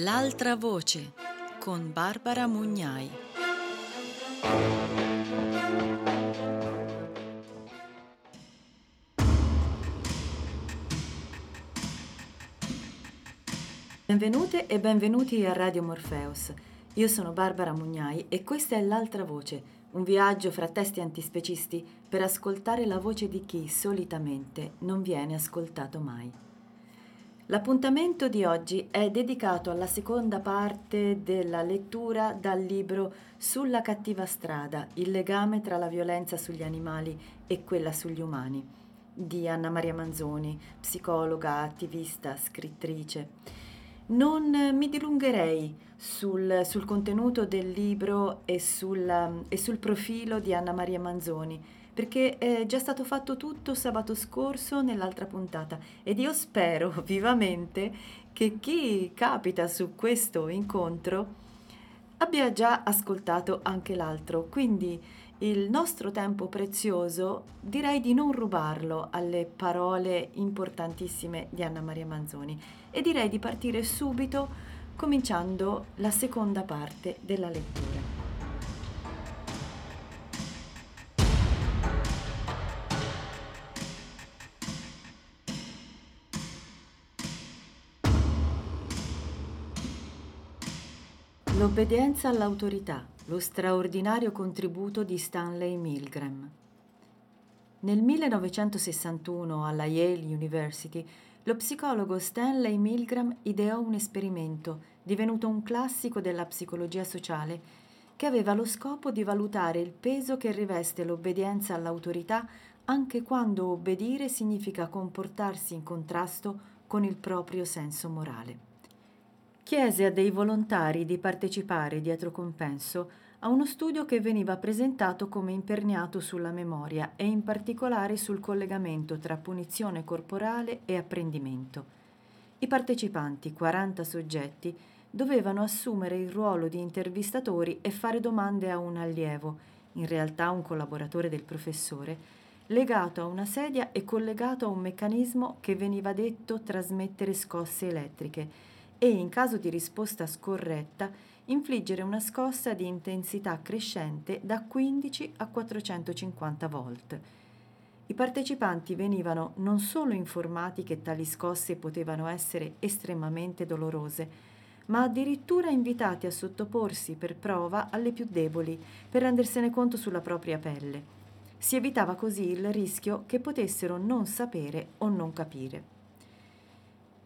L'altra voce con Barbara Mugnai. Benvenute e benvenuti a Radio Morpheus. Io sono Barbara Mugnai e questa è L'altra voce, un viaggio fra testi antispecisti per ascoltare la voce di chi solitamente non viene ascoltato mai. L'appuntamento di oggi è dedicato alla seconda parte della lettura dal libro Sulla cattiva strada, il legame tra la violenza sugli animali e quella sugli umani, di Anna Maria Manzoni, psicologa, attivista, scrittrice. Non mi dilungherei sul, sul contenuto del libro e sul, e sul profilo di Anna Maria Manzoni, perché è già stato fatto tutto sabato scorso nell'altra puntata ed io spero vivamente che chi capita su questo incontro abbia già ascoltato anche l'altro, quindi il nostro tempo prezioso direi di non rubarlo alle parole importantissime di Anna Maria Manzoni e direi di partire subito cominciando la seconda parte della lettura. L'obbedienza all'autorità, lo straordinario contributo di Stanley Milgram. Nel 1961 alla Yale University lo psicologo Stanley Milgram ideò un esperimento, divenuto un classico della psicologia sociale, che aveva lo scopo di valutare il peso che riveste l'obbedienza all'autorità anche quando obbedire significa comportarsi in contrasto con il proprio senso morale chiese a dei volontari di partecipare dietro compenso a uno studio che veniva presentato come imperniato sulla memoria e in particolare sul collegamento tra punizione corporale e apprendimento. I partecipanti, 40 soggetti, dovevano assumere il ruolo di intervistatori e fare domande a un allievo, in realtà un collaboratore del professore, legato a una sedia e collegato a un meccanismo che veniva detto trasmettere scosse elettriche e, in caso di risposta scorretta, infliggere una scossa di intensità crescente da 15 a 450 volt. I partecipanti venivano non solo informati che tali scosse potevano essere estremamente dolorose, ma addirittura invitati a sottoporsi per prova alle più deboli per rendersene conto sulla propria pelle. Si evitava così il rischio che potessero non sapere o non capire.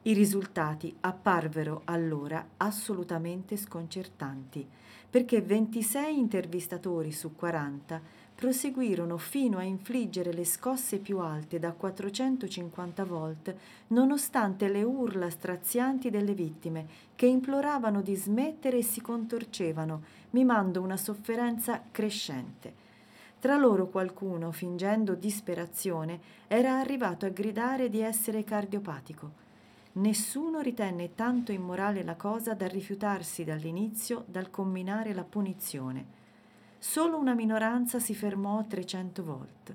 I risultati apparvero allora assolutamente sconcertanti, perché 26 intervistatori su 40 proseguirono fino a infliggere le scosse più alte da 450 volt, nonostante le urla strazianti delle vittime, che imploravano di smettere e si contorcevano, mimando una sofferenza crescente. Tra loro qualcuno, fingendo disperazione, era arrivato a gridare di essere cardiopatico. Nessuno ritenne tanto immorale la cosa da rifiutarsi dall'inizio dal combinare la punizione. Solo una minoranza si fermò a 300 volt.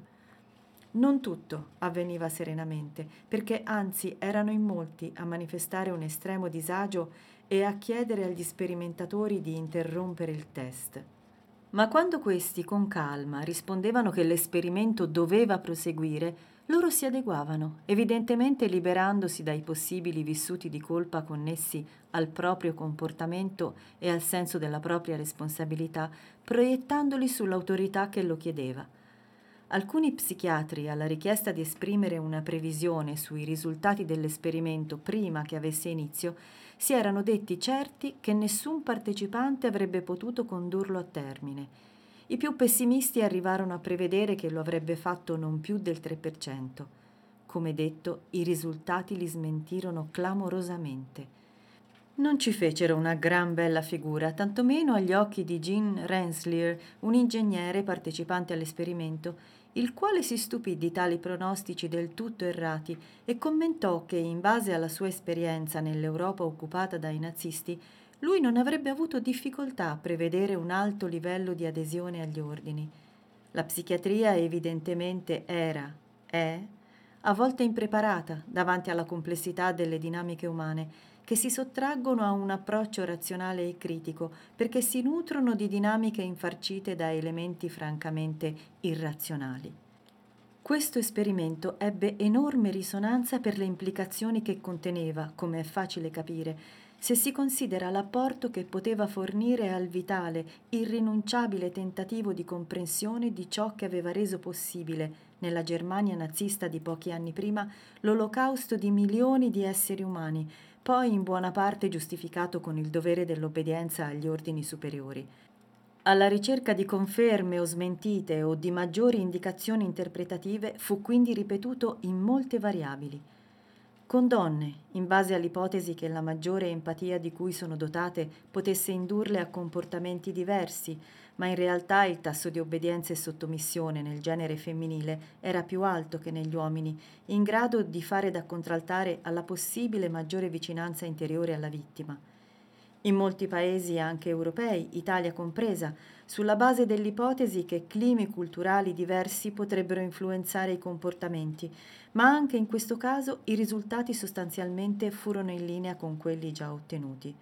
Non tutto avveniva serenamente, perché anzi erano in molti a manifestare un estremo disagio e a chiedere agli sperimentatori di interrompere il test. Ma quando questi con calma rispondevano che l'esperimento doveva proseguire, loro si adeguavano, evidentemente liberandosi dai possibili vissuti di colpa connessi al proprio comportamento e al senso della propria responsabilità, proiettandoli sull'autorità che lo chiedeva. Alcuni psichiatri, alla richiesta di esprimere una previsione sui risultati dell'esperimento prima che avesse inizio, si erano detti certi che nessun partecipante avrebbe potuto condurlo a termine i più pessimisti arrivarono a prevedere che lo avrebbe fatto non più del 3%. Come detto, i risultati li smentirono clamorosamente. Non ci fecero una gran bella figura, tantomeno agli occhi di Gene Rensselaer, un ingegnere partecipante all'esperimento, il quale si stupì di tali pronostici del tutto errati e commentò che, in base alla sua esperienza nell'Europa occupata dai nazisti, lui non avrebbe avuto difficoltà a prevedere un alto livello di adesione agli ordini. La psichiatria evidentemente era, è, a volte impreparata davanti alla complessità delle dinamiche umane, che si sottraggono a un approccio razionale e critico perché si nutrono di dinamiche infarcite da elementi francamente irrazionali. Questo esperimento ebbe enorme risonanza per le implicazioni che conteneva, come è facile capire, se si considera l'apporto che poteva fornire al vitale, irrinunciabile tentativo di comprensione di ciò che aveva reso possibile, nella Germania nazista di pochi anni prima, l'olocausto di milioni di esseri umani, poi in buona parte giustificato con il dovere dell'obbedienza agli ordini superiori. Alla ricerca di conferme o smentite o di maggiori indicazioni interpretative fu quindi ripetuto in molte variabili con donne, in base all'ipotesi che la maggiore empatia di cui sono dotate potesse indurle a comportamenti diversi, ma in realtà il tasso di obbedienza e sottomissione nel genere femminile era più alto che negli uomini, in grado di fare da contraltare alla possibile maggiore vicinanza interiore alla vittima. In molti paesi, anche europei, Italia compresa, sulla base dell'ipotesi che climi culturali diversi potrebbero influenzare i comportamenti, ma anche in questo caso i risultati sostanzialmente furono in linea con quelli già ottenuti.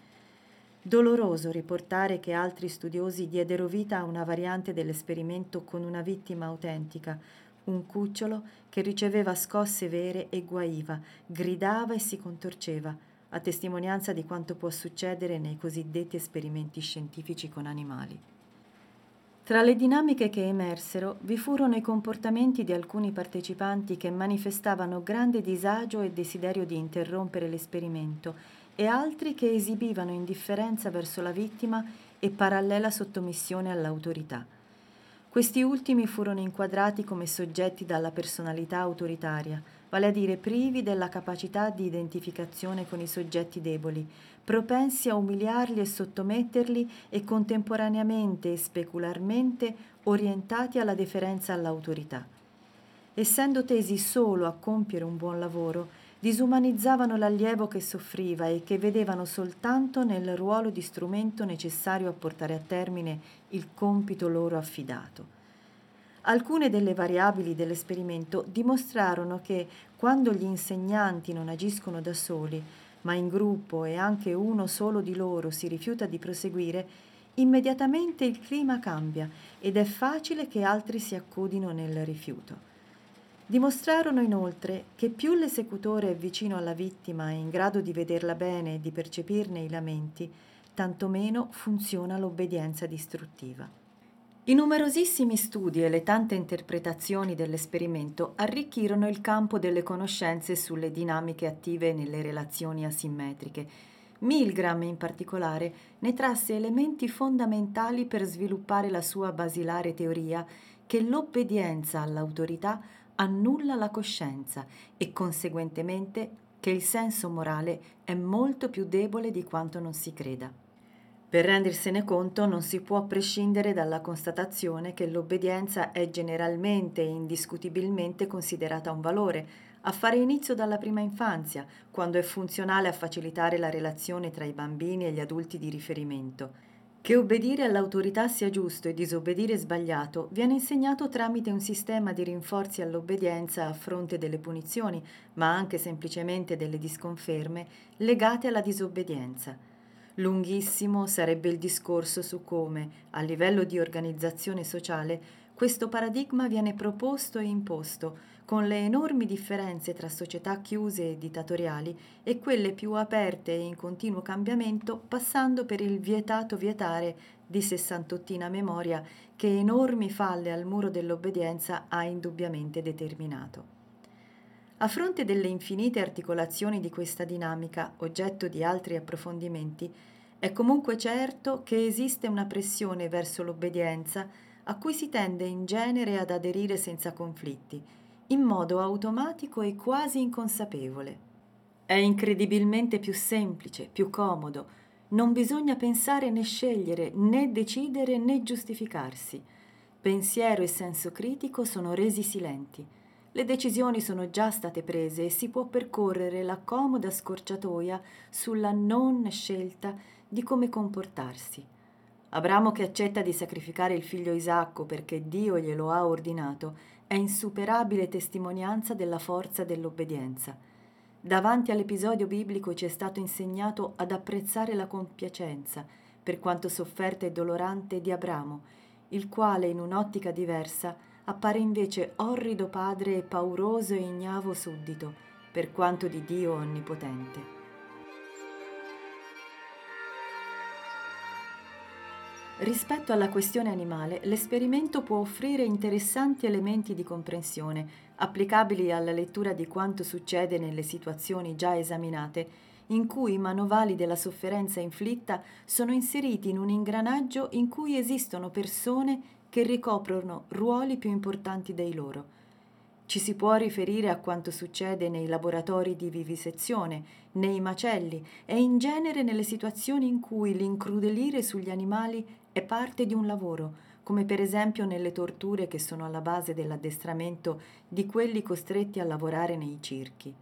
Doloroso riportare che altri studiosi diedero vita a una variante dell'esperimento con una vittima autentica, un cucciolo che riceveva scosse vere e guaiva, gridava e si contorceva, a testimonianza di quanto può succedere nei cosiddetti esperimenti scientifici con animali. Tra le dinamiche che emersero vi furono i comportamenti di alcuni partecipanti che manifestavano grande disagio e desiderio di interrompere l'esperimento e altri che esibivano indifferenza verso la vittima e parallela sottomissione all'autorità. Questi ultimi furono inquadrati come soggetti dalla personalità autoritaria, vale a dire privi della capacità di identificazione con i soggetti deboli, propensi a umiliarli e sottometterli e contemporaneamente e specularmente orientati alla deferenza all'autorità. Essendo tesi solo a compiere un buon lavoro, disumanizzavano l'allievo che soffriva e che vedevano soltanto nel ruolo di strumento necessario a portare a termine il compito loro affidato. Alcune delle variabili dell'esperimento dimostrarono che quando gli insegnanti non agiscono da soli, ma in gruppo e anche uno solo di loro si rifiuta di proseguire, immediatamente il clima cambia ed è facile che altri si accudino nel rifiuto. Dimostrarono inoltre che più l'esecutore è vicino alla vittima e in grado di vederla bene e di percepirne i lamenti, tanto meno funziona l'obbedienza distruttiva. I numerosissimi studi e le tante interpretazioni dell'esperimento arricchirono il campo delle conoscenze sulle dinamiche attive nelle relazioni asimmetriche. Milgram in particolare ne trasse elementi fondamentali per sviluppare la sua basilare teoria che l'obbedienza all'autorità annulla la coscienza e conseguentemente che il senso morale è molto più debole di quanto non si creda. Per rendersene conto non si può prescindere dalla constatazione che l'obbedienza è generalmente e indiscutibilmente considerata un valore, a fare inizio dalla prima infanzia, quando è funzionale a facilitare la relazione tra i bambini e gli adulti di riferimento. Che obbedire all'autorità sia giusto e disobbedire sbagliato viene insegnato tramite un sistema di rinforzi all'obbedienza a fronte delle punizioni, ma anche semplicemente delle disconferme legate alla disobbedienza. Lunghissimo sarebbe il discorso su come, a livello di organizzazione sociale, questo paradigma viene proposto e imposto, con le enormi differenze tra società chiuse e dittatoriali e quelle più aperte e in continuo cambiamento, passando per il vietato vietare di sessantottina memoria che enormi falle al muro dell'obbedienza ha indubbiamente determinato. A fronte delle infinite articolazioni di questa dinamica, oggetto di altri approfondimenti, è comunque certo che esiste una pressione verso l'obbedienza a cui si tende in genere ad aderire senza conflitti, in modo automatico e quasi inconsapevole. È incredibilmente più semplice, più comodo, non bisogna pensare né scegliere, né decidere né giustificarsi. Pensiero e senso critico sono resi silenti. Le decisioni sono già state prese e si può percorrere la comoda scorciatoia sulla non scelta di come comportarsi. Abramo che accetta di sacrificare il figlio Isacco perché Dio glielo ha ordinato, è insuperabile testimonianza della forza dell'obbedienza. Davanti all'episodio biblico ci è stato insegnato ad apprezzare la compiacenza, per quanto sofferta e dolorante, di Abramo, il quale in un'ottica diversa appare invece orrido padre e pauroso e ignavo suddito, per quanto di Dio onnipotente. Rispetto alla questione animale, l'esperimento può offrire interessanti elementi di comprensione, applicabili alla lettura di quanto succede nelle situazioni già esaminate, in cui i manovali della sofferenza inflitta sono inseriti in un ingranaggio in cui esistono persone che ricoprono ruoli più importanti dei loro. Ci si può riferire a quanto succede nei laboratori di vivisezione, nei macelli e in genere nelle situazioni in cui l'incrudelire sugli animali è parte di un lavoro, come per esempio nelle torture che sono alla base dell'addestramento di quelli costretti a lavorare nei circhi.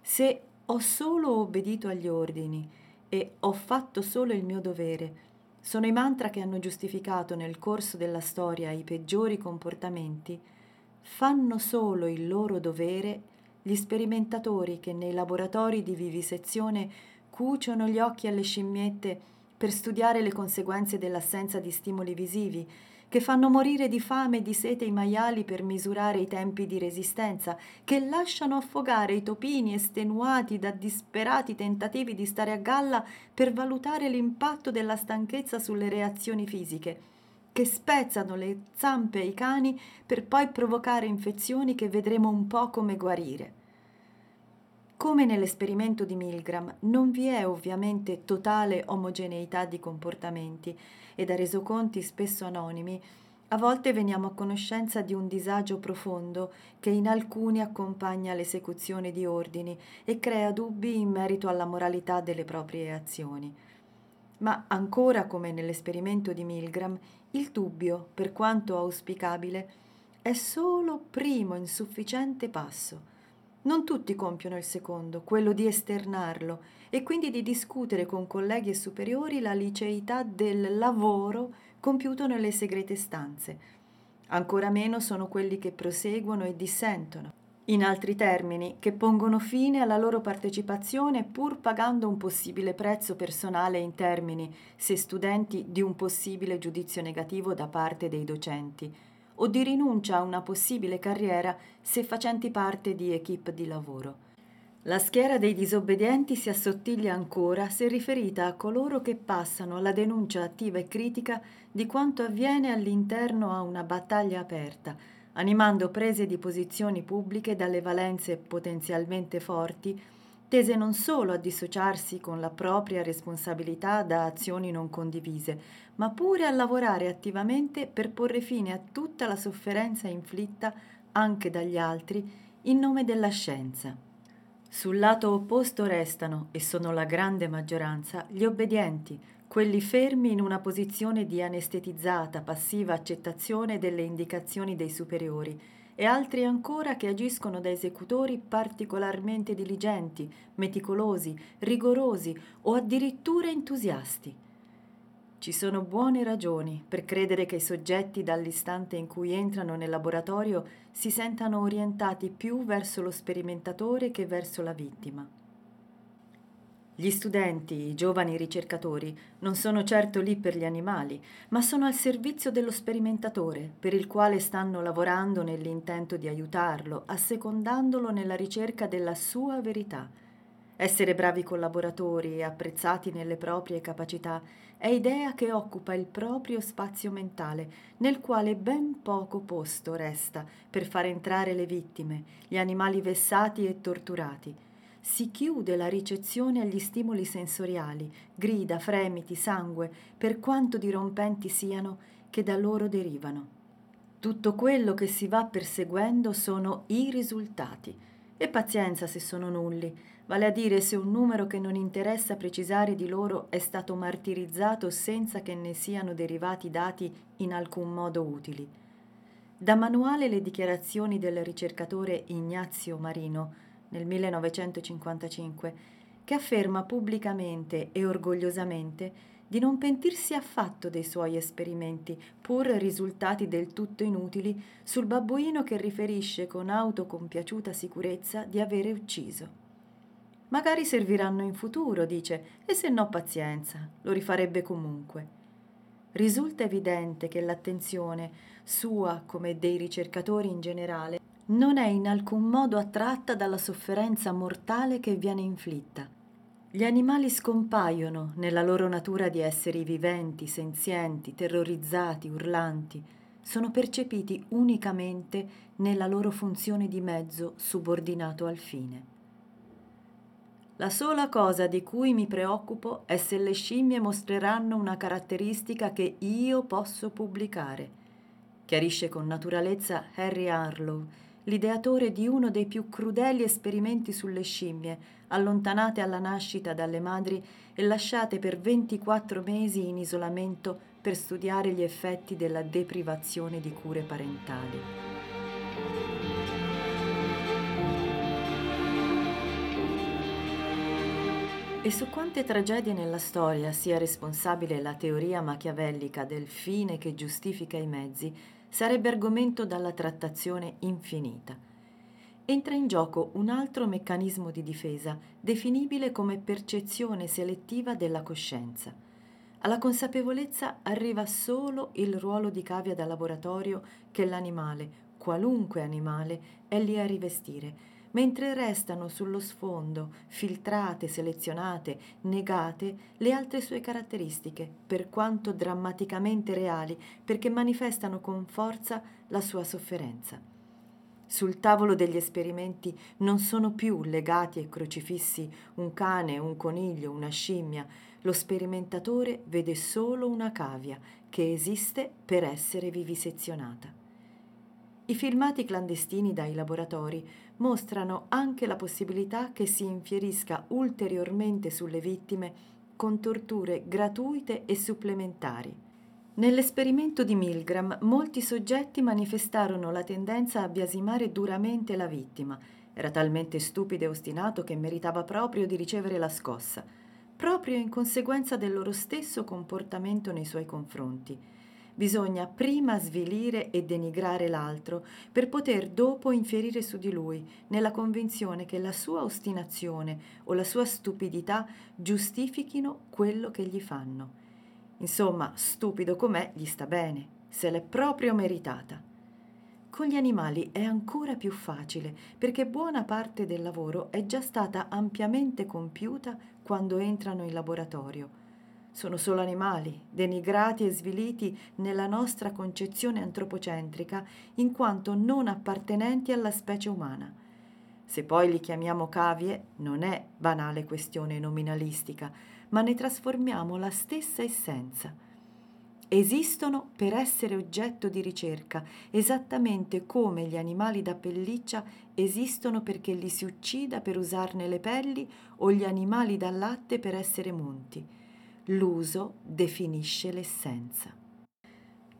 Se ho solo obbedito agli ordini e ho fatto solo il mio dovere, sono i mantra che hanno giustificato nel corso della storia i peggiori comportamenti, fanno solo il loro dovere gli sperimentatori che nei laboratori di vivisezione cuciono gli occhi alle scimmiette per studiare le conseguenze dell'assenza di stimoli visivi, che fanno morire di fame e di sete i maiali per misurare i tempi di resistenza, che lasciano affogare i topini estenuati da disperati tentativi di stare a galla per valutare l'impatto della stanchezza sulle reazioni fisiche, che spezzano le zampe ai cani per poi provocare infezioni che vedremo un po' come guarire. Come nell'esperimento di Milgram, non vi è ovviamente totale omogeneità di comportamenti e da resoconti spesso anonimi a volte veniamo a conoscenza di un disagio profondo che in alcuni accompagna l'esecuzione di ordini e crea dubbi in merito alla moralità delle proprie azioni. Ma ancora come nell'esperimento di Milgram, il dubbio, per quanto auspicabile, è solo primo insufficiente passo non tutti compiono il secondo, quello di esternarlo e quindi di discutere con colleghi e superiori la liceità del lavoro compiuto nelle segrete stanze. Ancora meno sono quelli che proseguono e dissentono. In altri termini, che pongono fine alla loro partecipazione pur pagando un possibile prezzo personale in termini, se studenti, di un possibile giudizio negativo da parte dei docenti o di rinuncia a una possibile carriera se facenti parte di equip di lavoro. La schiera dei disobbedienti si assottiglia ancora se riferita a coloro che passano alla denuncia attiva e critica di quanto avviene all'interno a una battaglia aperta, animando prese di posizioni pubbliche dalle valenze potenzialmente forti tese non solo a dissociarsi con la propria responsabilità da azioni non condivise, ma pure a lavorare attivamente per porre fine a tutta la sofferenza inflitta anche dagli altri in nome della scienza. Sul lato opposto restano, e sono la grande maggioranza, gli obbedienti, quelli fermi in una posizione di anestetizzata, passiva accettazione delle indicazioni dei superiori, e altri ancora che agiscono da esecutori particolarmente diligenti, meticolosi, rigorosi o addirittura entusiasti. Ci sono buone ragioni per credere che i soggetti dall'istante in cui entrano nel laboratorio si sentano orientati più verso lo sperimentatore che verso la vittima. Gli studenti, i giovani ricercatori, non sono certo lì per gli animali, ma sono al servizio dello sperimentatore, per il quale stanno lavorando nell'intento di aiutarlo, assecondandolo nella ricerca della sua verità. Essere bravi collaboratori e apprezzati nelle proprie capacità è idea che occupa il proprio spazio mentale, nel quale ben poco posto resta per far entrare le vittime, gli animali vessati e torturati si chiude la ricezione agli stimoli sensoriali, grida, fremiti, sangue, per quanto dirompenti siano, che da loro derivano. Tutto quello che si va perseguendo sono i risultati. E pazienza se sono nulli, vale a dire se un numero che non interessa precisare di loro è stato martirizzato senza che ne siano derivati dati in alcun modo utili. Da manuale le dichiarazioni del ricercatore Ignazio Marino nel 1955, che afferma pubblicamente e orgogliosamente di non pentirsi affatto dei suoi esperimenti, pur risultati del tutto inutili, sul babbuino che riferisce con autocompiaciuta sicurezza di avere ucciso. Magari serviranno in futuro, dice, e se no pazienza, lo rifarebbe comunque. Risulta evidente che l'attenzione, sua come dei ricercatori in generale, non è in alcun modo attratta dalla sofferenza mortale che viene inflitta. Gli animali scompaiono nella loro natura di esseri viventi, senzienti, terrorizzati, urlanti, sono percepiti unicamente nella loro funzione di mezzo subordinato al fine. La sola cosa di cui mi preoccupo è se le scimmie mostreranno una caratteristica che io posso pubblicare, chiarisce con naturalezza Harry Harlow, l'ideatore di uno dei più crudeli esperimenti sulle scimmie, allontanate alla nascita dalle madri e lasciate per 24 mesi in isolamento per studiare gli effetti della deprivazione di cure parentali. E su quante tragedie nella storia sia responsabile la teoria machiavellica del fine che giustifica i mezzi, sarebbe argomento dalla trattazione infinita. Entra in gioco un altro meccanismo di difesa, definibile come percezione selettiva della coscienza. Alla consapevolezza arriva solo il ruolo di cavia da laboratorio che l'animale, qualunque animale, è lì a rivestire, mentre restano sullo sfondo, filtrate, selezionate, negate, le altre sue caratteristiche, per quanto drammaticamente reali, perché manifestano con forza la sua sofferenza. Sul tavolo degli esperimenti non sono più legati e crocifissi un cane, un coniglio, una scimmia. Lo sperimentatore vede solo una cavia che esiste per essere vivisezionata. I filmati clandestini dai laboratori mostrano anche la possibilità che si infierisca ulteriormente sulle vittime con torture gratuite e supplementari. Nell'esperimento di Milgram molti soggetti manifestarono la tendenza a biasimare duramente la vittima. Era talmente stupido e ostinato che meritava proprio di ricevere la scossa, proprio in conseguenza del loro stesso comportamento nei suoi confronti. Bisogna prima svilire e denigrare l'altro per poter dopo infierire su di lui, nella convinzione che la sua ostinazione o la sua stupidità giustifichino quello che gli fanno. Insomma, stupido com'è, gli sta bene, se l'è proprio meritata. Con gli animali è ancora più facile perché buona parte del lavoro è già stata ampiamente compiuta quando entrano in laboratorio sono solo animali, denigrati e sviliti nella nostra concezione antropocentrica, in quanto non appartenenti alla specie umana. Se poi li chiamiamo cavie, non è banale questione nominalistica, ma ne trasformiamo la stessa essenza. Esistono per essere oggetto di ricerca, esattamente come gli animali da pelliccia esistono perché li si uccida per usarne le pelli o gli animali da latte per essere monti l'uso definisce l'essenza.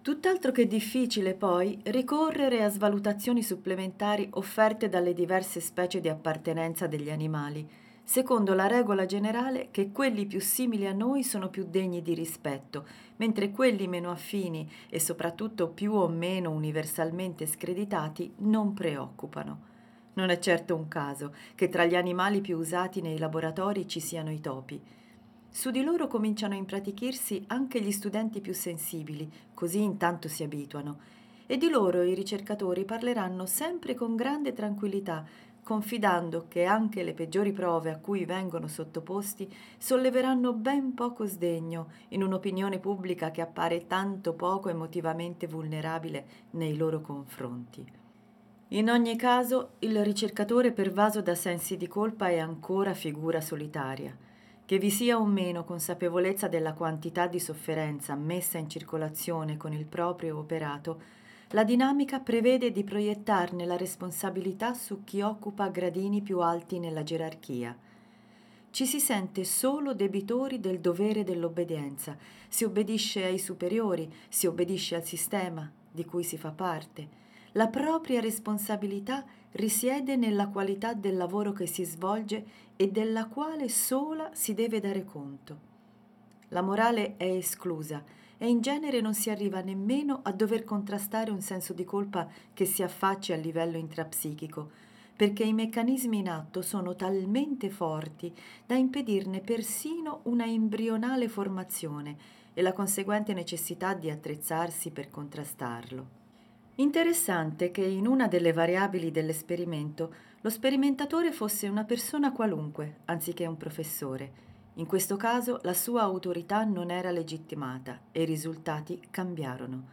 Tutt'altro che difficile poi ricorrere a svalutazioni supplementari offerte dalle diverse specie di appartenenza degli animali, secondo la regola generale che quelli più simili a noi sono più degni di rispetto, mentre quelli meno affini e soprattutto più o meno universalmente screditati non preoccupano. Non è certo un caso che tra gli animali più usati nei laboratori ci siano i topi. Su di loro cominciano a impratichirsi anche gli studenti più sensibili, così intanto si abituano, e di loro i ricercatori parleranno sempre con grande tranquillità, confidando che anche le peggiori prove a cui vengono sottoposti solleveranno ben poco sdegno in un'opinione pubblica che appare tanto poco emotivamente vulnerabile nei loro confronti. In ogni caso, il ricercatore pervaso da sensi di colpa è ancora figura solitaria. Che vi sia o meno consapevolezza della quantità di sofferenza messa in circolazione con il proprio operato, la dinamica prevede di proiettarne la responsabilità su chi occupa gradini più alti nella gerarchia. Ci si sente solo debitori del dovere dell'obbedienza, si obbedisce ai superiori, si obbedisce al sistema di cui si fa parte. La propria responsabilità risiede nella qualità del lavoro che si svolge e della quale sola si deve dare conto. la morale è esclusa e in genere non si arriva nemmeno a dover contrastare un senso di colpa che si affacci a livello intrapsichico, perché i meccanismi in atto sono talmente forti da impedirne persino una embrionale formazione e la conseguente necessità di attrezzarsi per contrastarlo. Interessante che in una delle variabili dell'esperimento lo sperimentatore fosse una persona qualunque, anziché un professore. In questo caso la sua autorità non era legittimata e i risultati cambiarono.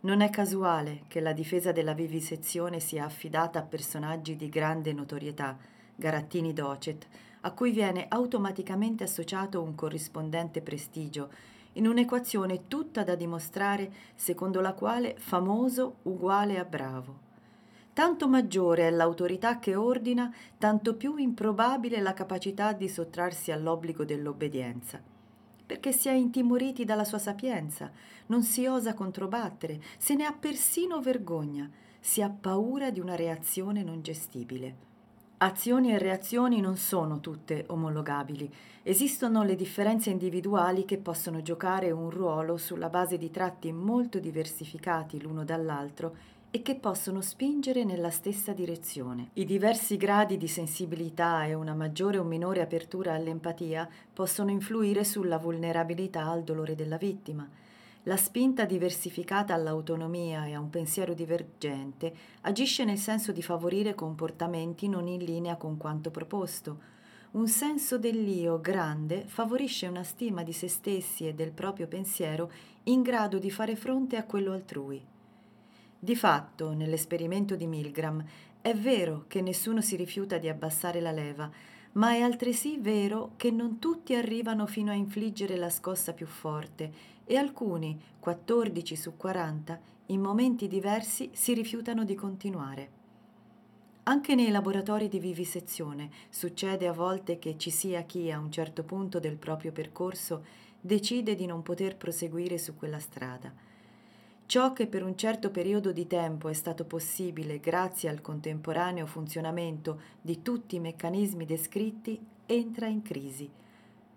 Non è casuale che la difesa della vivisezione sia affidata a personaggi di grande notorietà, Garattini Docet, a cui viene automaticamente associato un corrispondente prestigio in un'equazione tutta da dimostrare secondo la quale famoso uguale a bravo. Tanto maggiore è l'autorità che ordina, tanto più improbabile la capacità di sottrarsi all'obbligo dell'obbedienza. Perché si è intimoriti dalla sua sapienza, non si osa controbattere, se ne ha persino vergogna, si ha paura di una reazione non gestibile. Azioni e reazioni non sono tutte omologabili. Esistono le differenze individuali che possono giocare un ruolo sulla base di tratti molto diversificati l'uno dall'altro e che possono spingere nella stessa direzione. I diversi gradi di sensibilità e una maggiore o minore apertura all'empatia possono influire sulla vulnerabilità al dolore della vittima. La spinta diversificata all'autonomia e a un pensiero divergente agisce nel senso di favorire comportamenti non in linea con quanto proposto. Un senso dell'io grande favorisce una stima di se stessi e del proprio pensiero in grado di fare fronte a quello altrui. Di fatto, nell'esperimento di Milgram, è vero che nessuno si rifiuta di abbassare la leva, ma è altresì vero che non tutti arrivano fino a infliggere la scossa più forte e alcuni, 14 su 40, in momenti diversi si rifiutano di continuare. Anche nei laboratori di vivisezione succede a volte che ci sia chi a un certo punto del proprio percorso decide di non poter proseguire su quella strada. Ciò che per un certo periodo di tempo è stato possibile grazie al contemporaneo funzionamento di tutti i meccanismi descritti entra in crisi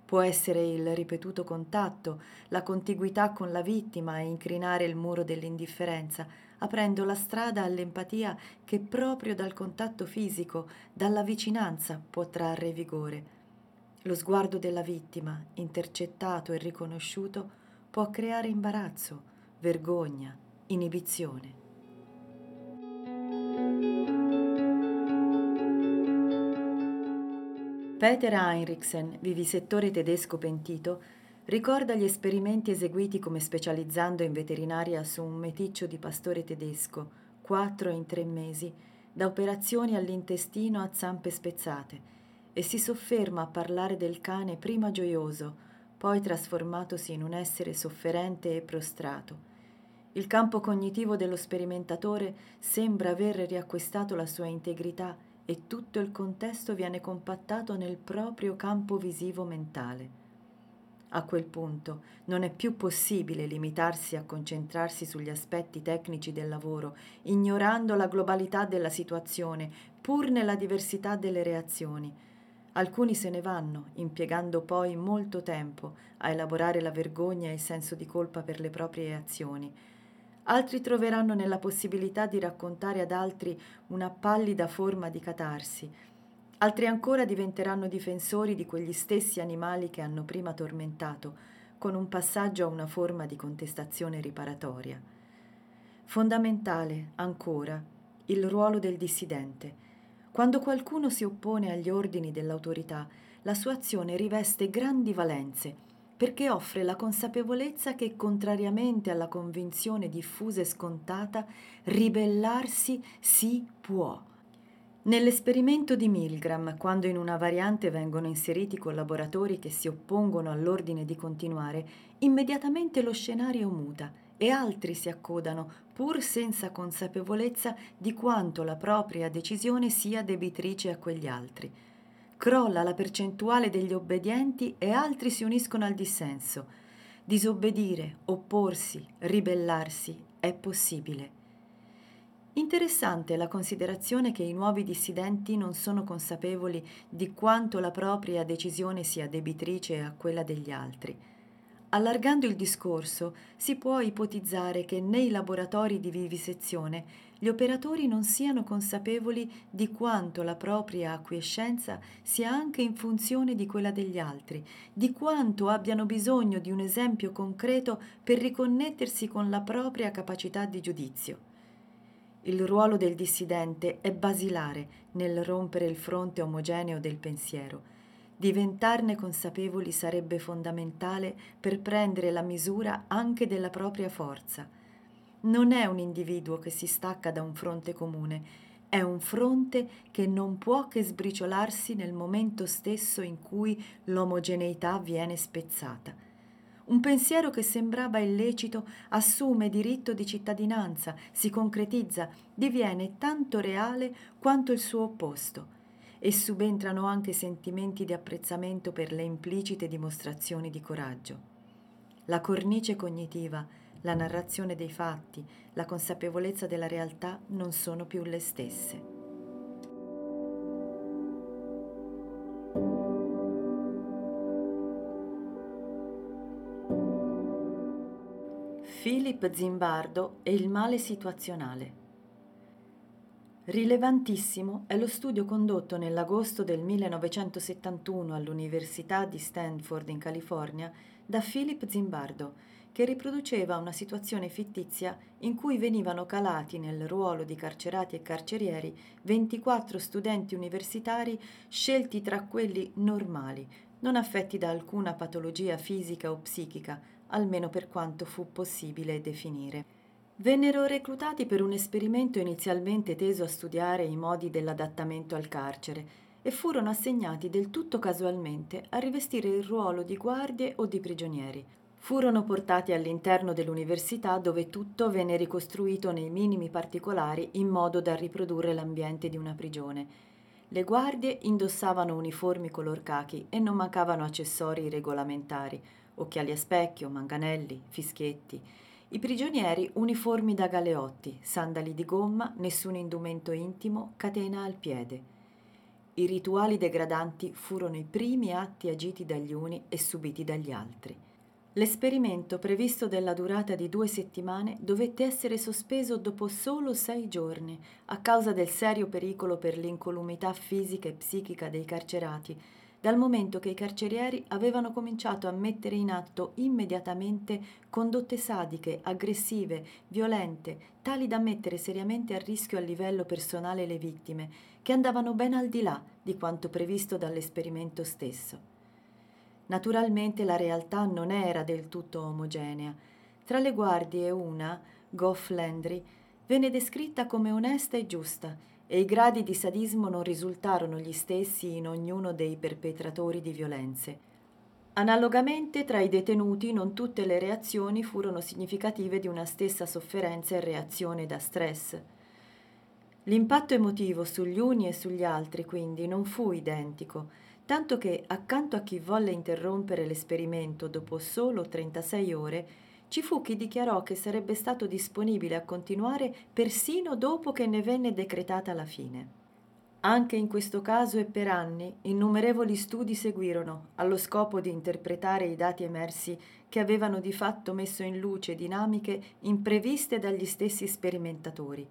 Può essere il ripetuto contatto, la contiguità con la vittima a incrinare il muro dell'indifferenza, aprendo la strada all'empatia che proprio dal contatto fisico, dalla vicinanza può trarre vigore. Lo sguardo della vittima, intercettato e riconosciuto, può creare imbarazzo, vergogna, inibizione. Peter Heinrichsen, vivisettore tedesco pentito, ricorda gli esperimenti eseguiti come specializzando in veterinaria su un meticcio di pastore tedesco, quattro in tre mesi, da operazioni all'intestino a zampe spezzate, e si sofferma a parlare del cane prima gioioso, poi trasformatosi in un essere sofferente e prostrato. Il campo cognitivo dello sperimentatore sembra aver riacquistato la sua integrità e tutto il contesto viene compattato nel proprio campo visivo mentale. A quel punto non è più possibile limitarsi a concentrarsi sugli aspetti tecnici del lavoro, ignorando la globalità della situazione, pur nella diversità delle reazioni. Alcuni se ne vanno, impiegando poi molto tempo a elaborare la vergogna e il senso di colpa per le proprie azioni, altri troveranno nella possibilità di raccontare ad altri una pallida forma di catarsi, altri ancora diventeranno difensori di quegli stessi animali che hanno prima tormentato, con un passaggio a una forma di contestazione riparatoria. Fondamentale, ancora, il ruolo del dissidente. Quando qualcuno si oppone agli ordini dell'autorità, la sua azione riveste grandi valenze perché offre la consapevolezza che, contrariamente alla convinzione diffusa e scontata, ribellarsi si può. Nell'esperimento di Milgram, quando in una variante vengono inseriti collaboratori che si oppongono all'ordine di continuare, immediatamente lo scenario muta e altri si accodano, pur senza consapevolezza di quanto la propria decisione sia debitrice a quegli altri crolla la percentuale degli obbedienti e altri si uniscono al dissenso. Disobbedire, opporsi, ribellarsi è possibile. Interessante la considerazione che i nuovi dissidenti non sono consapevoli di quanto la propria decisione sia debitrice a quella degli altri. Allargando il discorso, si può ipotizzare che nei laboratori di vivisezione gli operatori non siano consapevoli di quanto la propria acquiescenza sia anche in funzione di quella degli altri, di quanto abbiano bisogno di un esempio concreto per riconnettersi con la propria capacità di giudizio. Il ruolo del dissidente è basilare nel rompere il fronte omogeneo del pensiero. Diventarne consapevoli sarebbe fondamentale per prendere la misura anche della propria forza non è un individuo che si stacca da un fronte comune, è un fronte che non può che sbriciolarsi nel momento stesso in cui l'omogeneità viene spezzata. Un pensiero che sembrava illecito assume diritto di cittadinanza, si concretizza, diviene tanto reale quanto il suo opposto e subentrano anche sentimenti di apprezzamento per le implicite dimostrazioni di coraggio. La cornice cognitiva la narrazione dei fatti, la consapevolezza della realtà non sono più le stesse. Philip Zimbardo e il male situazionale. Rilevantissimo è lo studio condotto nell'agosto del 1971 all'Università di Stanford in California da Philip Zimbardo, che riproduceva una situazione fittizia in cui venivano calati nel ruolo di carcerati e carcerieri 24 studenti universitari scelti tra quelli normali, non affetti da alcuna patologia fisica o psichica, almeno per quanto fu possibile definire. Vennero reclutati per un esperimento inizialmente teso a studiare i modi dell'adattamento al carcere e furono assegnati del tutto casualmente a rivestire il ruolo di guardie o di prigionieri, furono portati all'interno dell'università dove tutto venne ricostruito nei minimi particolari in modo da riprodurre l'ambiente di una prigione. Le guardie indossavano uniformi color cachi e non mancavano accessori regolamentari, occhiali a specchio, manganelli, fischietti. I prigionieri uniformi da galeotti, sandali di gomma, nessun indumento intimo, catena al piede. I rituali degradanti furono i primi atti agiti dagli uni e subiti dagli altri. L'esperimento, previsto della durata di due settimane, dovette essere sospeso dopo solo sei giorni, a causa del serio pericolo per l'incolumità fisica e psichica dei carcerati, dal momento che i carcerieri avevano cominciato a mettere in atto immediatamente condotte sadiche, aggressive, violente, tali da mettere seriamente a rischio a livello personale le vittime, che andavano ben al di là di quanto previsto dall'esperimento stesso. Naturalmente la realtà non era del tutto omogenea. Tra le guardie una, Goff Landry, venne descritta come onesta e giusta, e i gradi di sadismo non risultarono gli stessi in ognuno dei perpetratori di violenze. Analogamente tra i detenuti non tutte le reazioni furono significative di una stessa sofferenza e reazione da stress. L'impatto emotivo sugli uni e sugli altri quindi non fu identico, tanto che accanto a chi volle interrompere l'esperimento dopo solo 36 ore, ci fu chi dichiarò che sarebbe stato disponibile a continuare persino dopo che ne venne decretata la fine. Anche in questo caso e per anni innumerevoli studi seguirono allo scopo di interpretare i dati emersi che avevano di fatto messo in luce dinamiche impreviste dagli stessi sperimentatori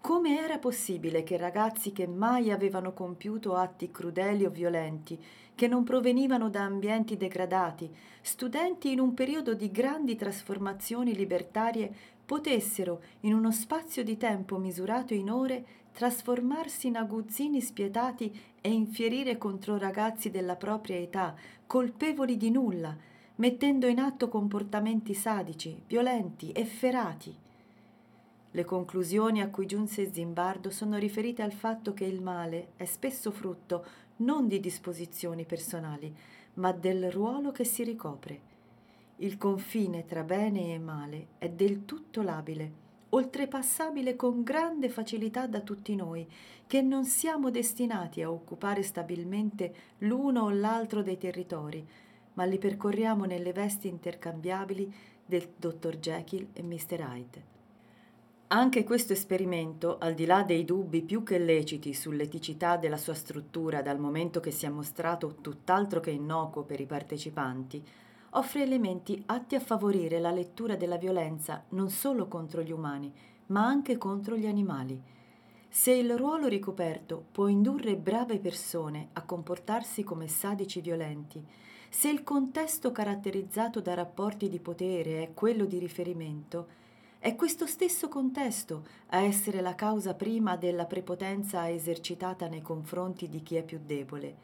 come era possibile che ragazzi che mai avevano compiuto atti crudeli o violenti, che non provenivano da ambienti degradati, studenti in un periodo di grandi trasformazioni libertarie, potessero, in uno spazio di tempo misurato in ore, trasformarsi in aguzzini spietati e infierire contro ragazzi della propria età, colpevoli di nulla, mettendo in atto comportamenti sadici, violenti, efferati. Le conclusioni a cui giunse Zimbardo sono riferite al fatto che il male è spesso frutto non di disposizioni personali, ma del ruolo che si ricopre. Il confine tra bene e male è del tutto labile, oltrepassabile con grande facilità da tutti noi, che non siamo destinati a occupare stabilmente l'uno o l'altro dei territori, ma li percorriamo nelle vesti intercambiabili del dottor Jekyll e Mr. Hyde. Anche questo esperimento, al di là dei dubbi più che leciti sull'eticità della sua struttura dal momento che si è mostrato tutt'altro che innocuo per i partecipanti, offre elementi atti a favorire la lettura della violenza non solo contro gli umani, ma anche contro gli animali. Se il ruolo ricoperto può indurre brave persone a comportarsi come sadici violenti, se il contesto caratterizzato da rapporti di potere è quello di riferimento, è questo stesso contesto a essere la causa prima della prepotenza esercitata nei confronti di chi è più debole.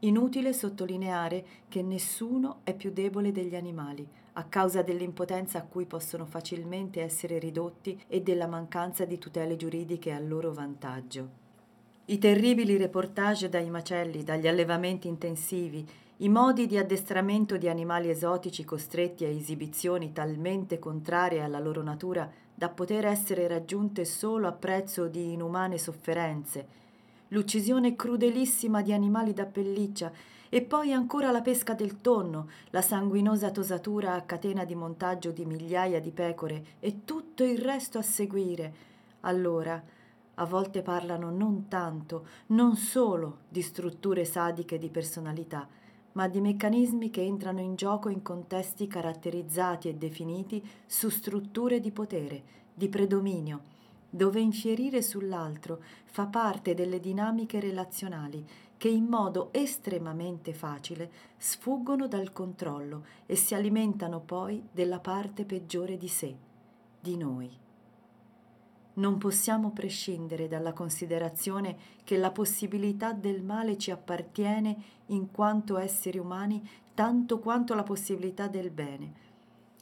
Inutile sottolineare che nessuno è più debole degli animali, a causa dell'impotenza a cui possono facilmente essere ridotti e della mancanza di tutele giuridiche a loro vantaggio. I terribili reportage dai macelli, dagli allevamenti intensivi, i modi di addestramento di animali esotici costretti a esibizioni talmente contrarie alla loro natura da poter essere raggiunte solo a prezzo di inumane sofferenze, l'uccisione crudelissima di animali da pelliccia e poi ancora la pesca del tonno, la sanguinosa tosatura a catena di montaggio di migliaia di pecore e tutto il resto a seguire. Allora, a volte parlano non tanto, non solo di strutture sadiche di personalità, ma di meccanismi che entrano in gioco in contesti caratterizzati e definiti su strutture di potere, di predominio, dove infierire sull'altro fa parte delle dinamiche relazionali che in modo estremamente facile sfuggono dal controllo e si alimentano poi della parte peggiore di sé, di noi. Non possiamo prescindere dalla considerazione che la possibilità del male ci appartiene in quanto esseri umani tanto quanto la possibilità del bene.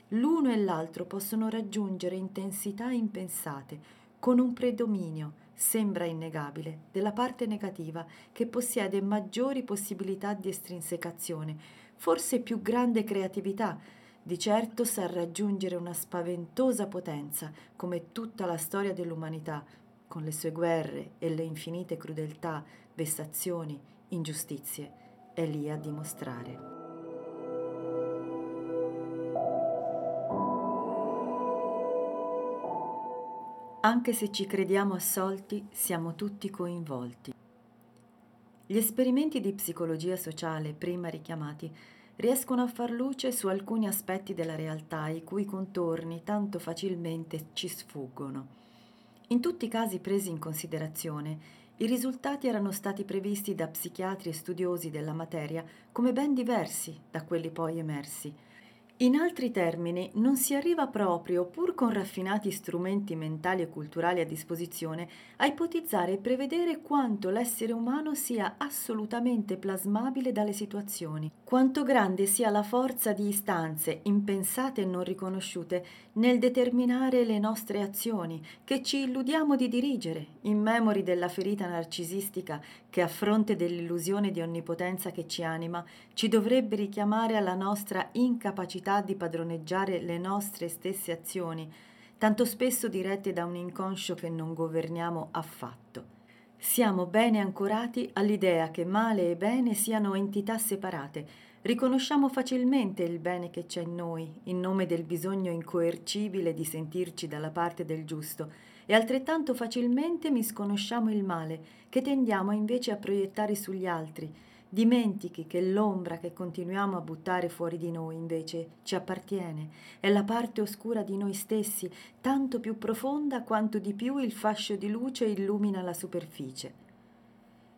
L'uno e l'altro possono raggiungere intensità impensate, con un predominio, sembra innegabile, della parte negativa che possiede maggiori possibilità di estrinsecazione, forse più grande creatività, di certo sa raggiungere una spaventosa potenza, come tutta la storia dell'umanità, con le sue guerre e le infinite crudeltà, vessazioni, ingiustizie, è lì a dimostrare. Anche se ci crediamo assolti, siamo tutti coinvolti. Gli esperimenti di psicologia sociale prima richiamati riescono a far luce su alcuni aspetti della realtà i cui contorni tanto facilmente ci sfuggono. In tutti i casi presi in considerazione, i risultati erano stati previsti da psichiatri e studiosi della materia come ben diversi da quelli poi emersi in altri termini, non si arriva proprio, pur con raffinati strumenti mentali e culturali a disposizione, a ipotizzare e prevedere quanto l'essere umano sia assolutamente plasmabile dalle situazioni, quanto grande sia la forza di istanze impensate e non riconosciute nel determinare le nostre azioni, che ci illudiamo di dirigere, in memori della ferita narcisistica che a fronte dell'illusione di onnipotenza che ci anima, ci dovrebbe richiamare alla nostra incapacità capacità di padroneggiare le nostre stesse azioni, tanto spesso dirette da un inconscio che non governiamo affatto. Siamo bene ancorati all'idea che male e bene siano entità separate. Riconosciamo facilmente il bene che c'è in noi, in nome del bisogno incoercibile di sentirci dalla parte del giusto, e altrettanto facilmente misconosciamo il male, che tendiamo invece a proiettare sugli altri, Dimentichi che l'ombra che continuiamo a buttare fuori di noi invece ci appartiene, è la parte oscura di noi stessi, tanto più profonda quanto di più il fascio di luce illumina la superficie.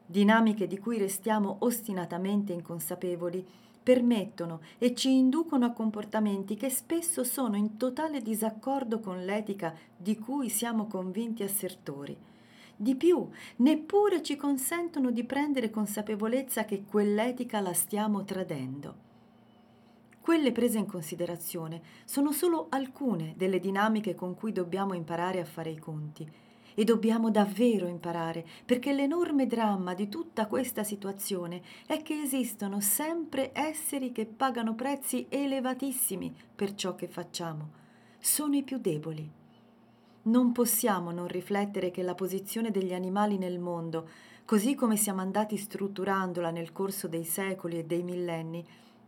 Dinamiche di cui restiamo ostinatamente inconsapevoli permettono e ci inducono a comportamenti che spesso sono in totale disaccordo con l'etica di cui siamo convinti assertori di più, neppure ci consentono di prendere consapevolezza che quell'etica la stiamo tradendo. Quelle prese in considerazione sono solo alcune delle dinamiche con cui dobbiamo imparare a fare i conti. E dobbiamo davvero imparare, perché l'enorme dramma di tutta questa situazione è che esistono sempre esseri che pagano prezzi elevatissimi per ciò che facciamo. Sono i più deboli non possiamo non riflettere che la posizione degli animali nel mondo, così come siamo andati strutturandola nel corso dei secoli e dei millenni,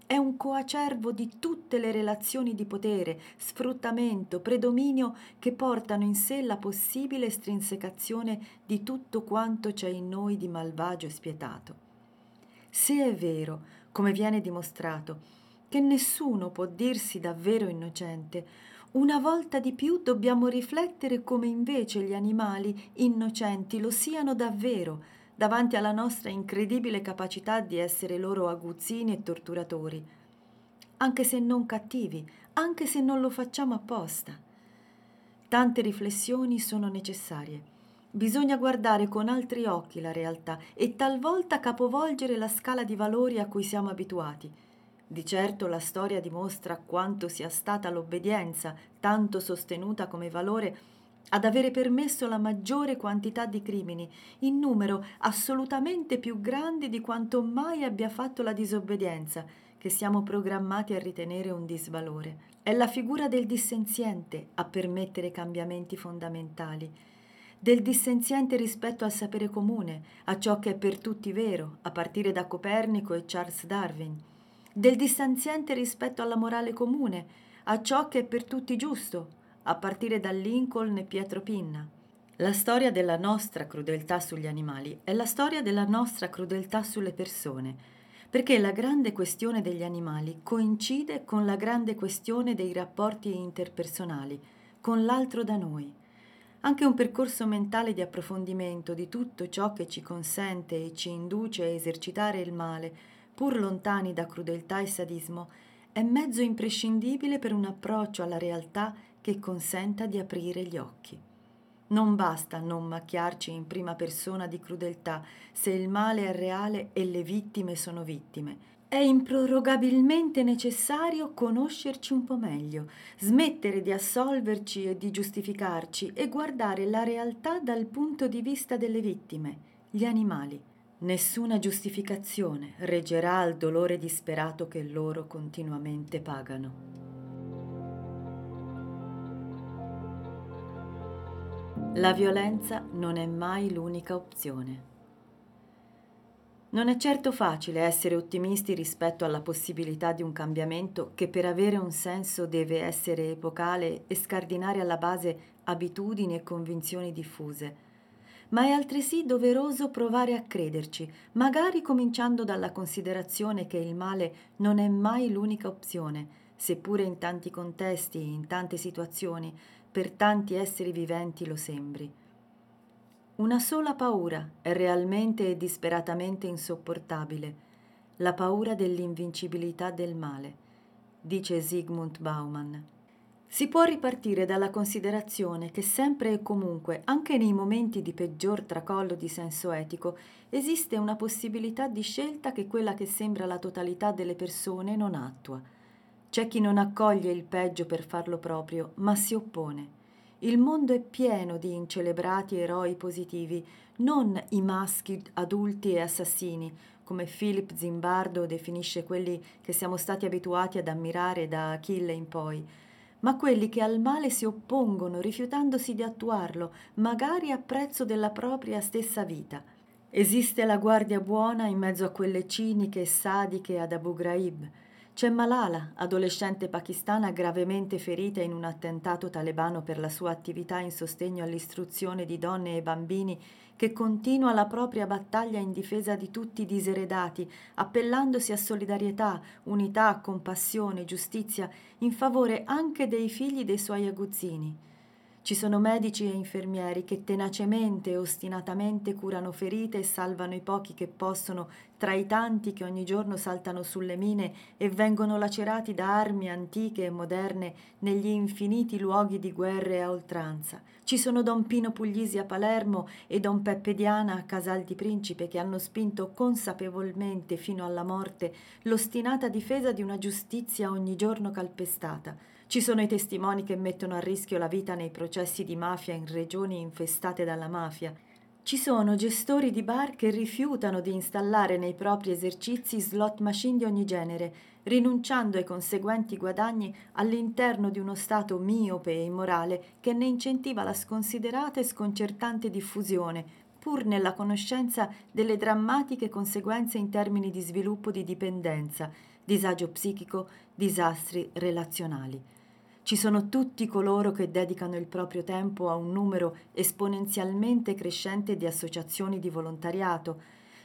è un coacervo di tutte le relazioni di potere, sfruttamento, predominio che portano in sé la possibile estrinsecazione di tutto quanto c'è in noi di malvagio e spietato. Se è vero, come viene dimostrato, che nessuno può dirsi davvero innocente, una volta di più dobbiamo riflettere come invece gli animali innocenti lo siano davvero, davanti alla nostra incredibile capacità di essere loro aguzzini e torturatori, anche se non cattivi, anche se non lo facciamo apposta. Tante riflessioni sono necessarie. Bisogna guardare con altri occhi la realtà e talvolta capovolgere la scala di valori a cui siamo abituati. Di certo la storia dimostra quanto sia stata l'obbedienza, tanto sostenuta come valore, ad avere permesso la maggiore quantità di crimini, in numero assolutamente più grande di quanto mai abbia fatto la disobbedienza, che siamo programmati a ritenere un disvalore. È la figura del dissenziente a permettere cambiamenti fondamentali, del dissenziente rispetto al sapere comune, a ciò che è per tutti vero, a partire da Copernico e Charles Darwin, del dissenziente rispetto alla morale comune, a ciò che è per tutti giusto, a partire da Lincoln e Pietro Pinna. La storia della nostra crudeltà sugli animali è la storia della nostra crudeltà sulle persone, perché la grande questione degli animali coincide con la grande questione dei rapporti interpersonali, con l'altro da noi. Anche un percorso mentale di approfondimento di tutto ciò che ci consente e ci induce a esercitare il male, pur lontani da crudeltà e sadismo, è mezzo imprescindibile per un approccio alla realtà che consenta di aprire gli occhi. Non basta non macchiarci in prima persona di crudeltà se il male è reale e le vittime sono vittime. È improrogabilmente necessario conoscerci un po' meglio, smettere di assolverci e di giustificarci e guardare la realtà dal punto di vista delle vittime, gli animali. Nessuna giustificazione reggerà al dolore disperato che loro continuamente pagano. La violenza non è mai l'unica opzione. Non è certo facile essere ottimisti rispetto alla possibilità di un cambiamento che per avere un senso deve essere epocale e scardinare alla base abitudini e convinzioni diffuse. Ma è altresì doveroso provare a crederci, magari cominciando dalla considerazione che il male non è mai l'unica opzione, seppure in tanti contesti, in tante situazioni, per tanti esseri viventi lo sembri. Una sola paura è realmente e disperatamente insopportabile, la paura dell'invincibilità del male, dice Sigmund Baumann. Si può ripartire dalla considerazione che sempre e comunque, anche nei momenti di peggior tracollo di senso etico, esiste una possibilità di scelta che quella che sembra la totalità delle persone non attua c'è chi non accoglie il peggio per farlo proprio, ma si oppone. Il mondo è pieno di incelebrati eroi positivi, non i maschi adulti e assassini, come Philip Zimbardo definisce quelli che siamo stati abituati ad ammirare da Achille in poi, ma quelli che al male si oppongono rifiutandosi di attuarlo, magari a prezzo della propria stessa vita. Esiste la guardia buona in mezzo a quelle ciniche e sadiche ad Abu Ghraib, c'è Malala, adolescente pakistana gravemente ferita in un attentato talebano per la sua attività in sostegno all'istruzione di donne e bambini, che continua la propria battaglia in difesa di tutti i diseredati, appellandosi a solidarietà, unità, compassione, giustizia, in favore anche dei figli dei suoi aguzzini. Ci sono medici e infermieri che tenacemente e ostinatamente curano ferite e salvano i pochi che possono tra i tanti che ogni giorno saltano sulle mine e vengono lacerati da armi antiche e moderne negli infiniti luoghi di guerre a oltranza. Ci sono Don Pino Puglisi a Palermo e Don Peppe Diana a Casal di Principe che hanno spinto consapevolmente fino alla morte l'ostinata difesa di una giustizia ogni giorno calpestata ci sono i testimoni che mettono a rischio la vita nei processi di mafia in regioni infestate dalla mafia. Ci sono gestori di bar che rifiutano di installare nei propri esercizi slot machine di ogni genere, rinunciando ai conseguenti guadagni all'interno di uno stato miope e immorale che ne incentiva la sconsiderata e sconcertante diffusione, pur nella conoscenza delle drammatiche conseguenze in termini di sviluppo di dipendenza, disagio psichico, disastri relazionali. Ci sono tutti coloro che dedicano il proprio tempo a un numero esponenzialmente crescente di associazioni di volontariato.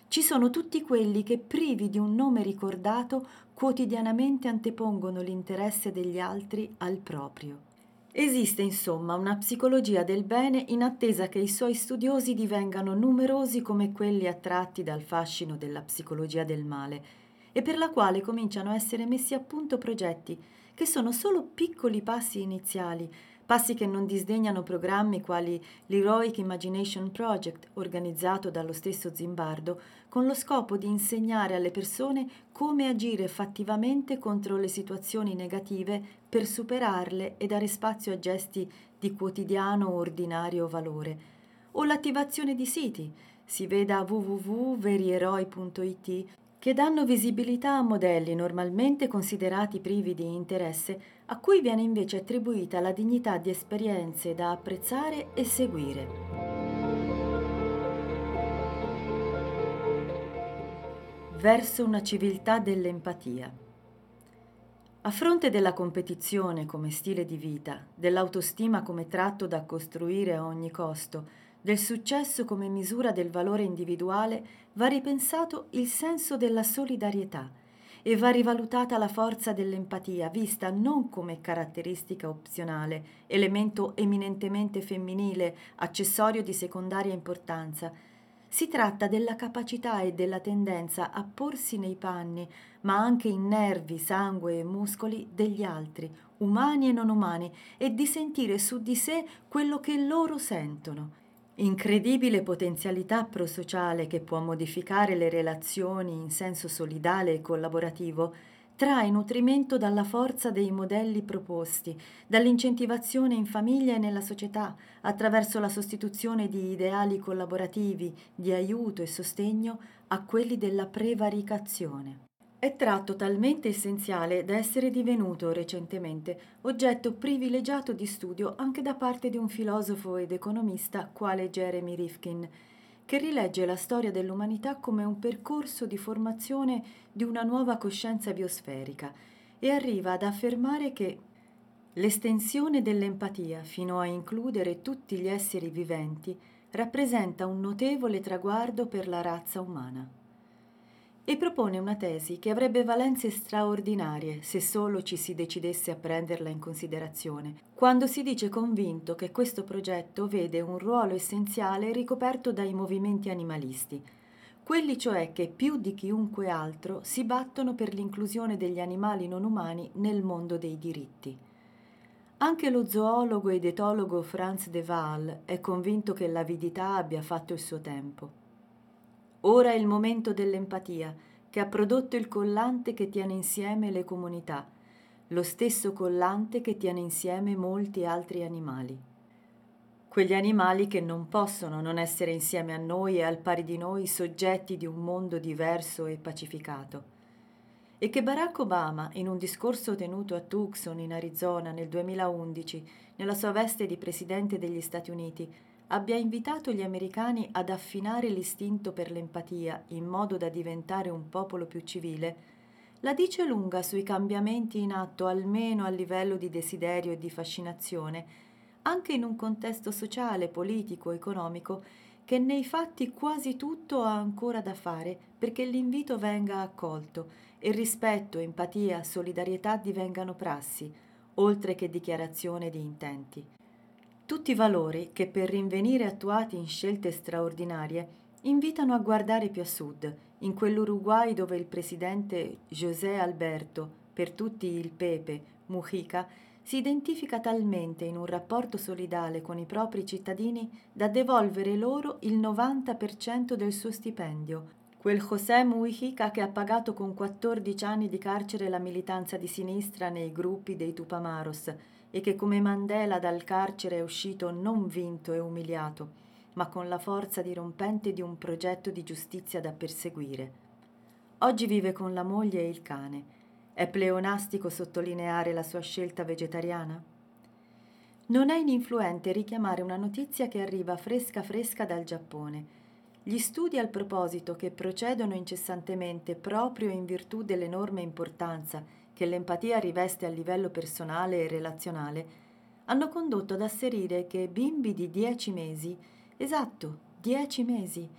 ci sono tutti quelli che, privi di un nome ricordato, quotidianamente antepongono l'interesse degli altri al proprio. Esiste insomma una psicologia del bene in attesa che i suoi studiosi divengano numerosi come quelli attratti dal fascino della psicologia del male e per la quale cominciano a essere messi a punto progetti che sono solo piccoli passi iniziali passi che non disdegnano programmi quali l'Heroic Imagination Project, organizzato dallo stesso Zimbardo, con lo scopo di insegnare alle persone come agire fattivamente contro le situazioni negative per superarle e dare spazio a gesti di quotidiano ordinario valore. O l'attivazione di siti, si veda www.verieroi.it, che danno visibilità a modelli normalmente considerati privi di interesse, a cui viene invece attribuita la dignità di esperienze da apprezzare e seguire. Verso una civiltà dell'empatia. A fronte della competizione come stile di vita, dell'autostima come tratto da costruire a ogni costo, del successo come misura del valore individuale, va ripensato il senso della solidarietà e va rivalutata la forza dell'empatia, vista non come caratteristica opzionale, elemento eminentemente femminile, accessorio di secondaria importanza. Si tratta della capacità e della tendenza a porsi nei panni, ma anche in nervi, sangue e muscoli degli altri, umani e non umani, e di sentire su di sé quello che loro sentono incredibile potenzialità prosociale che può modificare le relazioni in senso solidale e collaborativo, trae nutrimento dalla forza dei modelli proposti, dall'incentivazione in famiglia e nella società, attraverso la sostituzione di ideali collaborativi, di aiuto e sostegno a quelli della prevaricazione è tratto talmente essenziale da essere divenuto recentemente oggetto privilegiato di studio anche da parte di un filosofo ed economista quale Jeremy Rifkin, che rilegge la storia dell'umanità come un percorso di formazione di una nuova coscienza biosferica e arriva ad affermare che l'estensione dell'empatia fino a includere tutti gli esseri viventi rappresenta un notevole traguardo per la razza umana e propone una tesi che avrebbe valenze straordinarie se solo ci si decidesse a prenderla in considerazione, quando si dice convinto che questo progetto vede un ruolo essenziale ricoperto dai movimenti animalisti, quelli cioè che più di chiunque altro si battono per l'inclusione degli animali non umani nel mondo dei diritti. Anche lo zoologo ed etologo Franz de Waal è convinto che l'avidità abbia fatto il suo tempo. Ora è il momento dell'empatia, che ha prodotto il collante che tiene insieme le comunità, lo stesso collante che tiene insieme molti altri animali. Quegli animali che non possono non essere insieme a noi e al pari di noi soggetti di un mondo diverso e pacificato. E che Barack Obama, in un discorso tenuto a Tucson, in Arizona, nel 2011, nella sua veste di Presidente degli Stati Uniti, abbia invitato gli americani ad affinare l'istinto per l'empatia in modo da diventare un popolo più civile, la dice lunga sui cambiamenti in atto almeno a livello di desiderio e di fascinazione, anche in un contesto sociale, politico, economico, che nei fatti quasi tutto ha ancora da fare perché l'invito venga accolto e rispetto, empatia, solidarietà divengano prassi, oltre che dichiarazione di intenti tutti valori che per rinvenire attuati in scelte straordinarie invitano a guardare più a sud, in quell'Uruguay dove il presidente José Alberto, per tutti il Pepe, Mujica, si identifica talmente in un rapporto solidale con i propri cittadini da devolvere loro il 90% del suo stipendio. Quel José Mujica che ha pagato con 14 anni di carcere la militanza di sinistra nei gruppi dei Tupamaros, e che come Mandela dal carcere è uscito non vinto e umiliato, ma con la forza dirompente di un progetto di giustizia da perseguire. Oggi vive con la moglie e il cane. È pleonastico sottolineare la sua scelta vegetariana? Non è ininfluente richiamare una notizia che arriva fresca fresca dal Giappone. Gli studi al proposito che procedono incessantemente proprio in virtù dell'enorme importanza che l'empatia riveste a livello personale e relazionale, hanno condotto ad asserire che bimbi di dieci mesi, esatto, dieci mesi,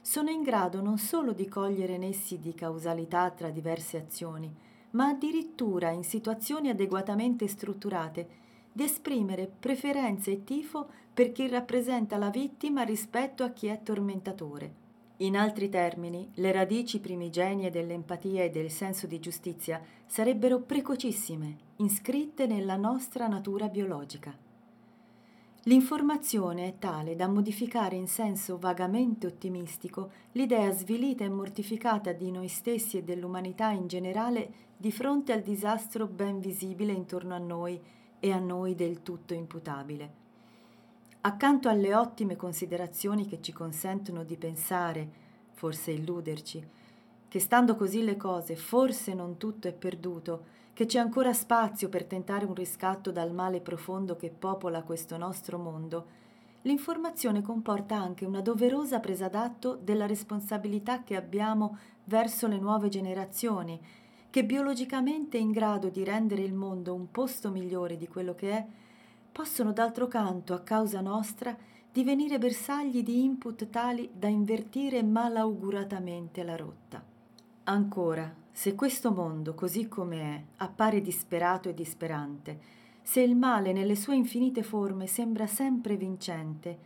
sono in grado non solo di cogliere nessi di causalità tra diverse azioni, ma addirittura in situazioni adeguatamente strutturate di esprimere preferenze e tifo per chi rappresenta la vittima rispetto a chi è tormentatore. In altri termini, le radici primigenie dell'empatia e del senso di giustizia sarebbero precocissime, iscritte nella nostra natura biologica. L'informazione è tale da modificare in senso vagamente ottimistico l'idea svilita e mortificata di noi stessi e dell'umanità in generale di fronte al disastro ben visibile intorno a noi e a noi del tutto imputabile. Accanto alle ottime considerazioni che ci consentono di pensare, forse illuderci, che stando così le cose forse non tutto è perduto, che c'è ancora spazio per tentare un riscatto dal male profondo che popola questo nostro mondo, l'informazione comporta anche una doverosa presa d'atto della responsabilità che abbiamo verso le nuove generazioni, che biologicamente è in grado di rendere il mondo un posto migliore di quello che è, possono d'altro canto, a causa nostra, divenire bersagli di input tali da invertire malauguratamente la rotta. Ancora, se questo mondo, così come è, appare disperato e disperante, se il male nelle sue infinite forme sembra sempre vincente,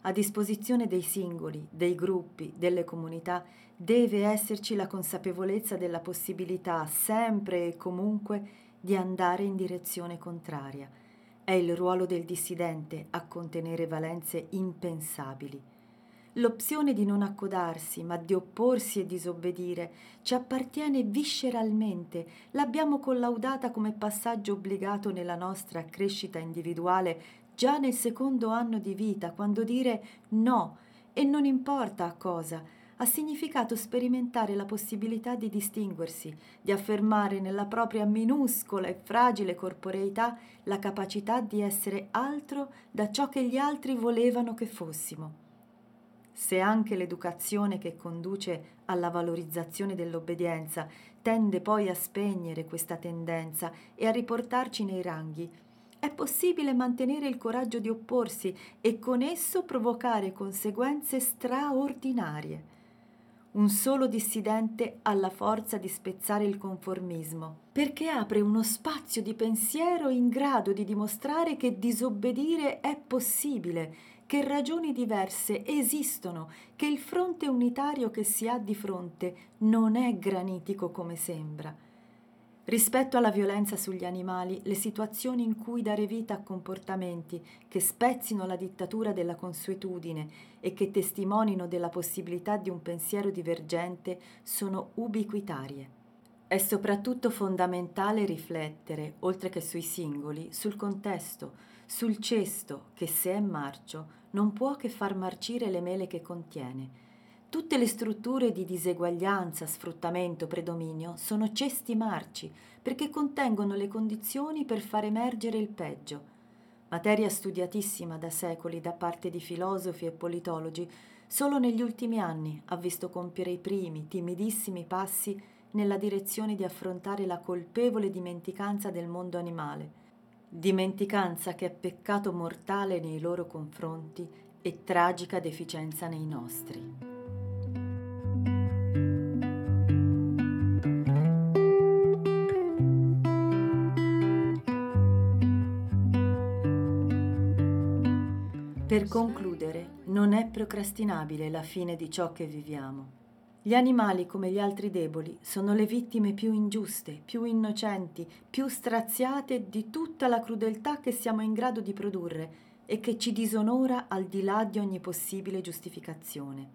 a disposizione dei singoli, dei gruppi, delle comunità, deve esserci la consapevolezza della possibilità sempre e comunque di andare in direzione contraria. È il ruolo del dissidente a contenere valenze impensabili. L'opzione di non accodarsi, ma di opporsi e disobbedire, ci appartiene visceralmente, l'abbiamo collaudata come passaggio obbligato nella nostra crescita individuale già nel secondo anno di vita, quando dire no, e non importa a cosa, ha significato sperimentare la possibilità di distinguersi, di affermare nella propria minuscola e fragile corporeità la capacità di essere altro da ciò che gli altri volevano che fossimo. Se anche l'educazione che conduce alla valorizzazione dell'obbedienza tende poi a spegnere questa tendenza e a riportarci nei ranghi, è possibile mantenere il coraggio di opporsi e con esso provocare conseguenze straordinarie. Un solo dissidente ha la forza di spezzare il conformismo, perché apre uno spazio di pensiero in grado di dimostrare che disobbedire è possibile, che ragioni diverse esistono, che il fronte unitario che si ha di fronte non è granitico come sembra Rispetto alla violenza sugli animali, le situazioni in cui dare vita a comportamenti che spezzino la dittatura della consuetudine e che testimonino della possibilità di un pensiero divergente sono ubiquitarie. È soprattutto fondamentale riflettere, oltre che sui singoli, sul contesto, sul cesto che se è marcio non può che far marcire le mele che contiene Tutte le strutture di diseguaglianza, sfruttamento, predominio sono cesti marci perché contengono le condizioni per far emergere il peggio. Materia studiatissima da secoli da parte di filosofi e politologi, solo negli ultimi anni ha visto compiere i primi, timidissimi passi nella direzione di affrontare la colpevole dimenticanza del mondo animale, dimenticanza che è peccato mortale nei loro confronti e tragica deficienza nei nostri. Per concludere, non è procrastinabile la fine di ciò che viviamo. Gli animali, come gli altri deboli, sono le vittime più ingiuste, più innocenti, più straziate di tutta la crudeltà che siamo in grado di produrre e che ci disonora al di là di ogni possibile giustificazione.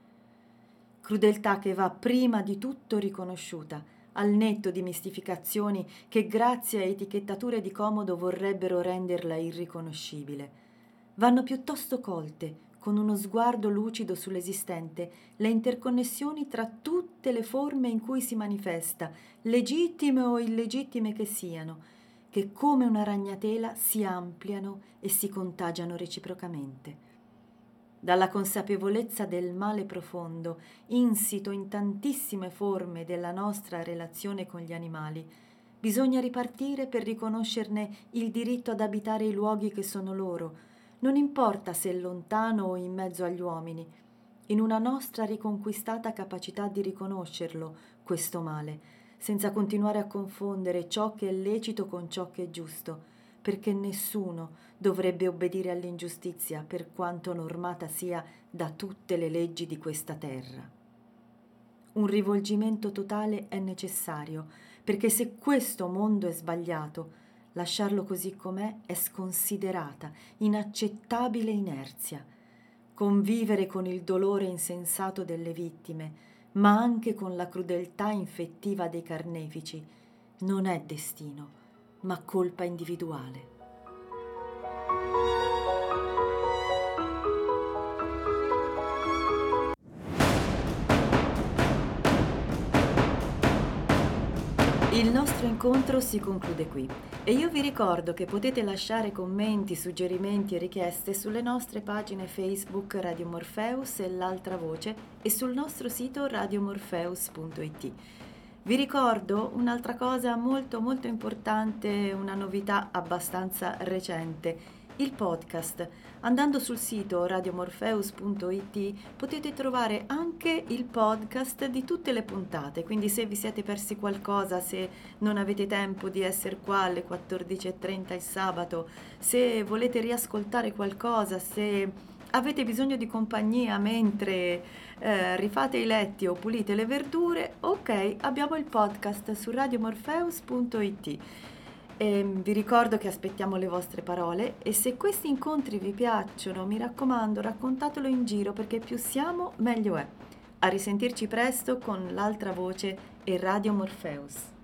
Crudeltà che va prima di tutto riconosciuta, al netto di mistificazioni che grazie a etichettature di comodo vorrebbero renderla irriconoscibile vanno piuttosto colte, con uno sguardo lucido sull'esistente, le interconnessioni tra tutte le forme in cui si manifesta, legittime o illegittime che siano, che come una ragnatela si ampliano e si contagiano reciprocamente. Dalla consapevolezza del male profondo, insito in tantissime forme della nostra relazione con gli animali, bisogna ripartire per riconoscerne il diritto ad abitare i luoghi che sono loro, non importa se lontano o in mezzo agli uomini, in una nostra riconquistata capacità di riconoscerlo, questo male, senza continuare a confondere ciò che è lecito con ciò che è giusto, perché nessuno dovrebbe obbedire all'ingiustizia per quanto normata sia da tutte le leggi di questa terra. Un rivolgimento totale è necessario, perché se questo mondo è sbagliato, lasciarlo così com'è è sconsiderata, inaccettabile inerzia. Convivere con il dolore insensato delle vittime, ma anche con la crudeltà infettiva dei carnefici, non è destino, ma colpa individuale. Il nostro incontro si conclude qui e io vi ricordo che potete lasciare commenti, suggerimenti e richieste sulle nostre pagine Facebook Radio Morpheus e l'altra voce e sul nostro sito radiomorpheus.it. Vi ricordo un'altra cosa molto molto importante, una novità abbastanza recente il podcast. Andando sul sito radiomorpheus.it potete trovare anche il podcast di tutte le puntate, quindi se vi siete persi qualcosa, se non avete tempo di essere qua alle 14.30 il sabato, se volete riascoltare qualcosa, se avete bisogno di compagnia mentre eh, rifate i letti o pulite le verdure, ok, abbiamo il podcast su radiomorpheus.it. E ehm, vi ricordo che aspettiamo le vostre parole e se questi incontri vi piacciono, mi raccomando, raccontatelo in giro perché più siamo, meglio è. A risentirci presto con l'altra voce e Radio Morpheus.